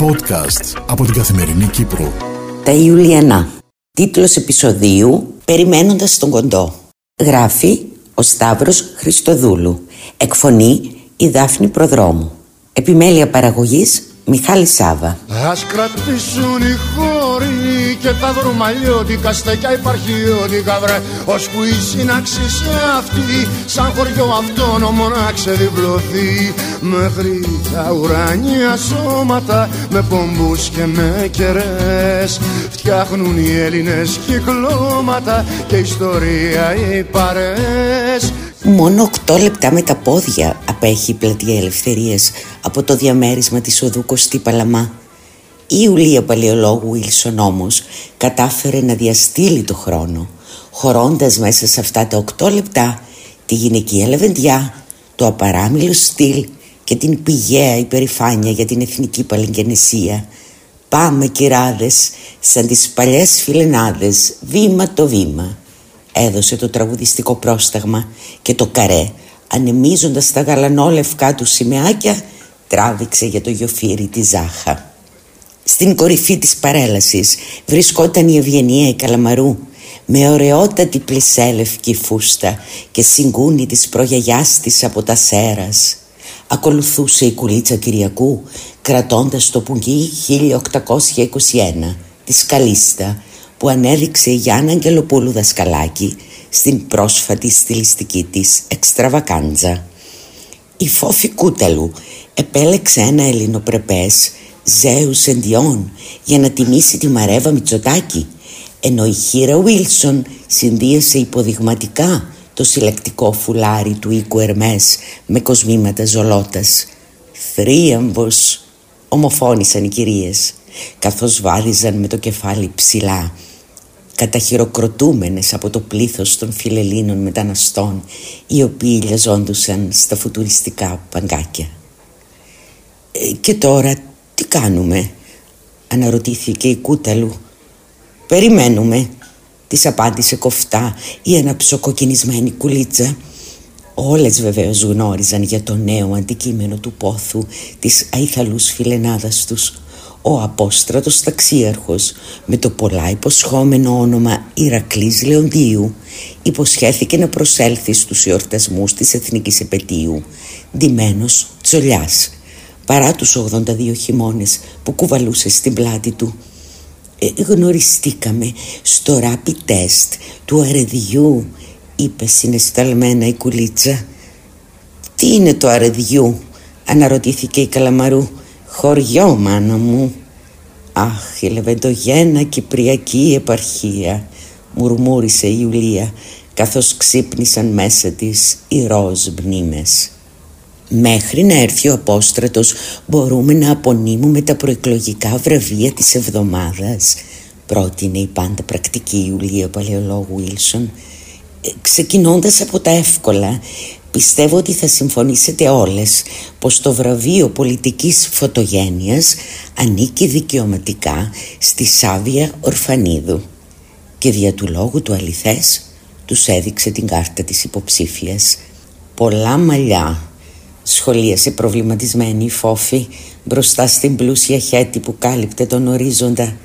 Podcast από την Καθημερινή Κύπρο. Τα Ιουλιανά. Τίτλος επεισοδίου «Περιμένοντας τον κοντό». Γράφει ο Σταύρος Χριστοδούλου. Εκφωνεί η Δάφνη Προδρόμου. Επιμέλεια παραγωγής Μιχάλη Σάβα. Ας κρατήσουν οι χώροι και τα δρουμαλιώτικα στεκιά υπαρχιώτικα βρε που η σύναξη σε αυτή σαν χωριό αυτόνομο να ξεδιπλωθεί. Μέχρι τα ουράνια σώματα με πομπούς και με κερές φτιάχνουν οι Έλληνες κυκλώματα και ιστορία οι παρές Μόνο 8 λεπτά με τα πόδια απέχει η πλατεία Ελευθερίας από το διαμέρισμα της οδού Κωστή Παλαμά. Η Ιουλία Παλαιολόγου Ιλσον όμως κατάφερε να διαστήλει το χρόνο, χωρώντας μέσα σε αυτά τα 8 λεπτά τη γυναικεία λεβεντιά, το απαράμιλο στυλ και την πηγαία υπερηφάνεια για την εθνική παλιγγενεσία. Πάμε κυράδες, σαν τις παλιές φιλενάδες, βήμα το βήμα έδωσε το τραγουδιστικό πρόσταγμα και το καρέ ανεμίζοντας τα γαλανόλευκά του σημαίακια τράβηξε για το γιοφύρι τη ζάχα. Στην κορυφή της παρέλασης βρισκόταν η Ευγενία η Καλαμαρού με ωραιότατη πλησέλευκη φούστα και συγκούνη της προγιαγιάς της από τα σέρας. Ακολουθούσε η κουλίτσα Κυριακού κρατώντας το πουγγί 1821 της Καλίστα που ανέδειξε η Γιάννα Αγγελοπούλου δασκαλάκι στην πρόσφατη στιλιστική της εξτραβακάντζα. Η Φόφη Κούταλου επέλεξε ένα ελληνοπρεπές Ζέους Εντιών για να τιμήσει τη Μαρέβα Μητσοτάκη ενώ η Χίρα Βίλσον συνδύασε υποδειγματικά το συλλεκτικό φουλάρι του οίκου Ερμές με κοσμήματα ζολότας. Θρίαμβος ομοφώνησαν οι κυρίες καθώς βάδιζαν με το κεφάλι ψηλά καταχειροκροτούμενες από το πλήθος των φιλελλήνων μεταναστών οι οποίοι λιαζόντουσαν στα φουτουριστικά παγκάκια. Ε, «Και τώρα τι κάνουμε» αναρωτήθηκε η Κούταλου. «Περιμένουμε» της απάντησε κοφτά η αναψοκοκκινισμένη κουλίτσα. Όλες βεβαίως γνώριζαν για το νέο αντικείμενο του πόθου της αϊθαλούς φιλενάδας τους ο απόστρατος ταξίαρχος με το πολλά υποσχόμενο όνομα Ηρακλής Λεοντίου υποσχέθηκε να προσέλθει στους εορτασμούς της Εθνικής Επαιτίου ντυμένος τσολιάς παρά τους 82 χειμώνες που κουβαλούσε στην πλάτη του. Ε, γνωριστήκαμε στο ράπι τεστ του αρεδιού είπε συναισθαλμένα η κουλίτσα. «Τι είναι το αρεδιού» αναρωτήθηκε η Καλαμαρού. Χωριό μάνα μου. Αχ η Λεβεντογένα Κυπριακή επαρχία Μουρμούρισε η Ιουλία Καθώς ξύπνησαν μέσα της οι ροζ μνήμες Μέχρι να έρθει ο απόστρατος μπορούμε να απονείμουμε τα προεκλογικά βραβεία της εβδομάδας πρότεινε η πάντα πρακτική Ιουλία Παλαιολόγου Βίλσον ε, ξεκινώντας από τα εύκολα Πιστεύω ότι θα συμφωνήσετε όλες πως το βραβείο πολιτικής φωτογένειας ανήκει δικαιωματικά στη Σάβια Ορφανίδου και δια του λόγου του αληθές τους έδειξε την κάρτα της υποψήφιας. Πολλά μαλλιά, σχολίασε προβληματισμένη η Φόφη μπροστά στην πλούσια χέτη που κάλυπτε τον ορίζοντα.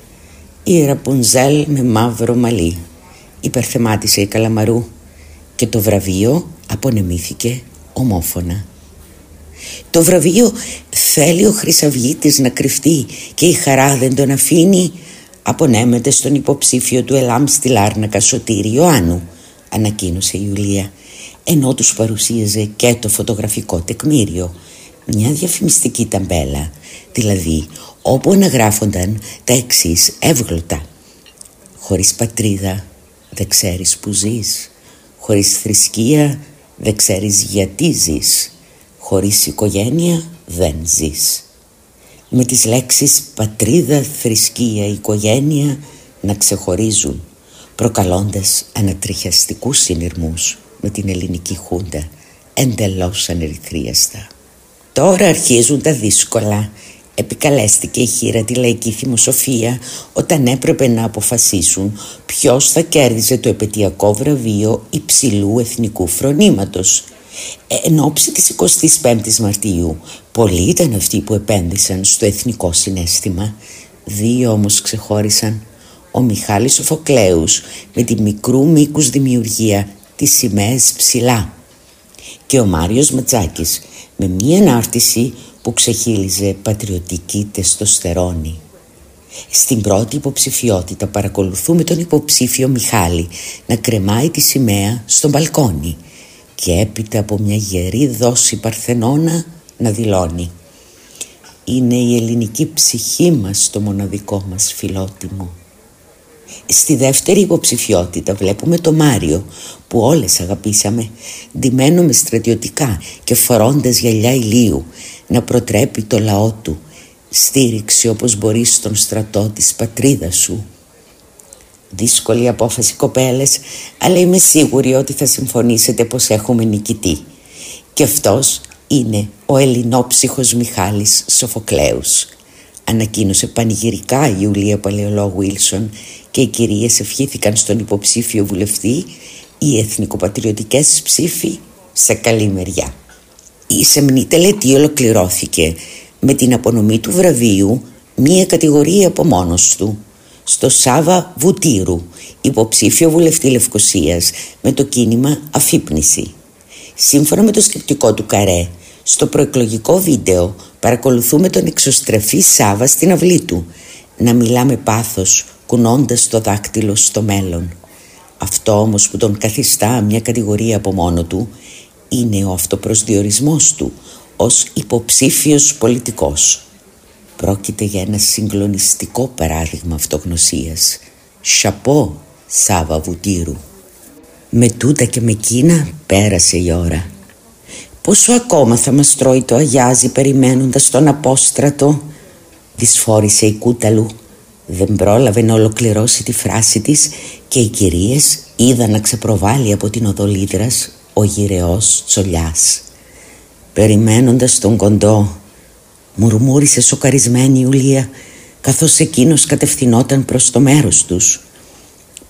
Η Ραπουνζέλ με μαύρο μαλλί, υπερθεμάτισε η Καλαμαρού και το βραβείο απονεμήθηκε ομόφωνα. Το βραβείο θέλει ο Χρυσαυγίτης να κρυφτεί και η χαρά δεν τον αφήνει απονέμεται στον υποψήφιο του Ελάμ στη Λάρνακα Σωτήρη Ιωάννου ανακοίνωσε η Ιουλία ενώ τους παρουσίαζε και το φωτογραφικό τεκμήριο. Μια διαφημιστική ταμπέλα. Δηλαδή όπου αναγράφονταν τα εξής εύγλωτα. Χωρίς πατρίδα δεν ξέρεις που ζεις. Χωρίς θρησκεία δεν ξέρεις γιατί ζεις. Χωρίς οικογένεια δεν ζεις Με τις λέξεις πατρίδα, θρησκεία, οικογένεια να ξεχωρίζουν προκαλώντας ανατριχιαστικούς συνειρμούς με την ελληνική χούντα εντελώς ανερυθρίαστα. Τώρα αρχίζουν τα δύσκολα επικαλέστηκε η χείρα τη λαϊκή θυμοσοφία όταν έπρεπε να αποφασίσουν ποιος θα κέρδιζε το επαιτειακό βραβείο υψηλού εθνικού φρονήματος. Ε, εν ώψη της 25ης Μαρτίου Πολλοί ήταν αυτοί που επένδυσαν στο εθνικό συνέστημα. Δύο όμως ξεχώρισαν. Ο Μιχάλης Σοφοκλέους με τη μικρού μήκους δημιουργία τις σημαίες ψηλά και ο Μάριος Ματζάκης με μία ανάρτηση που ξεχύλιζε πατριωτική τεστοστερόνη. Στην πρώτη υποψηφιότητα παρακολουθούμε τον υποψήφιο Μιχάλη να κρεμάει τη σημαία στο μπαλκόνι και έπειτα από μια γερή δόση παρθενώνα να δηλώνει «Είναι η ελληνική ψυχή μας το μοναδικό μας φιλότιμο». Στη δεύτερη υποψηφιότητα βλέπουμε το Μάριο που όλες αγαπήσαμε ντυμένο με στρατιωτικά και φορώντας γυαλιά ηλίου να προτρέπει το λαό του στήριξη όπως μπορεί στον στρατό της πατρίδας σου. Δύσκολη απόφαση κοπέλες, αλλά είμαι σίγουρη ότι θα συμφωνήσετε πως έχουμε νικητή. Και αυτός είναι ο ελληνόψυχος Μιχάλης Σοφοκλέους. Ανακοίνωσε πανηγυρικά η Ιουλία Παλαιολόγου Βίλσον και οι κυρίες ευχήθηκαν στον υποψήφιο βουλευτή οι εθνικοπατριωτικές ψήφοι σε καλή μεριά. Η σεμνή τελετή ολοκληρώθηκε με την απονομή του βραβείου μία κατηγορία από μόνος του στο Σάβα Βουτύρου, υποψήφιο βουλευτή Λευκοσίας με το κίνημα Αφύπνιση. Σύμφωνα με το σκεπτικό του Καρέ, στο προεκλογικό βίντεο παρακολουθούμε τον εξωστρεφή Σάβα στην αυλή του να μιλά με πάθος κουνώντας το δάκτυλο στο μέλλον. Αυτό όμως που τον καθιστά μια κατηγορία από μόνο του είναι ο αυτοπροσδιορισμός του ως υποψήφιος πολιτικός. Πρόκειται για ένα συγκλονιστικό παράδειγμα αυτογνωσίας. Σαπό Σάβα Βουτύρου. Με τούτα και με εκείνα πέρασε η ώρα. Πόσο ακόμα θα μας τρώει το αγιάζι περιμένοντας τον απόστρατο δυσφόρησε η κούταλου δεν πρόλαβε να ολοκληρώσει τη φράση της και οι κυρίες είδαν να ξεπροβάλλει από την οδολίδρας ο γυρεός τσολιάς. Περιμένοντας τον κοντό, μουρμούρισε σοκαρισμένη η Ιουλία καθώς εκείνος κατευθυνόταν προς το μέρος τους.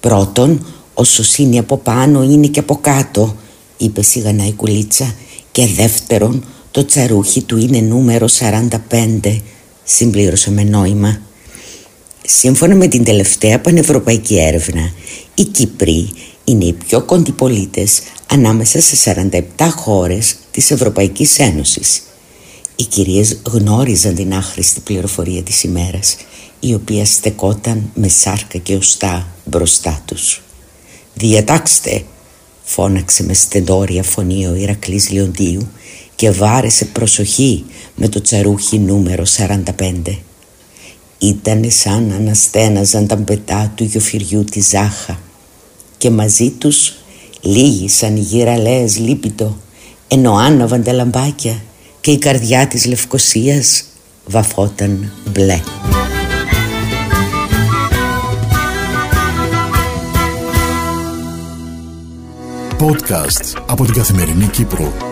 Πρώτον, ο είναι από πάνω είναι και από κάτω, είπε σιγανά η κουλίτσα και δεύτερον, το τσαρούχι του είναι νούμερο 45, συμπλήρωσε με νόημα. Σύμφωνα με την τελευταία πανευρωπαϊκή έρευνα, οι Κύπροι είναι οι πιο κοντοί πολίτες ανάμεσα σε 47 χώρες της Ευρωπαϊκής Ένωσης. Οι κυρίες γνώριζαν την άχρηστη πληροφορία της ημέρας, η οποία στεκόταν με σάρκα και ουστά μπροστά τους. «Διατάξτε», φώναξε με στεντόρια φωνή ο Ηρακλής Λιοντίου και βάρεσε προσοχή με το τσαρούχι νούμερο 45. Ήτανε σαν να αναστέναζαν τα μπετά του γιοφυριού τη Ζάχα και μαζί τους λίγοι σαν γυραλέες λίπητο ενώ άναβαν τα λαμπάκια και η καρδιά της Λευκοσίας βαφόταν μπλε. Podcast από την Καθημερινή Κύπρο.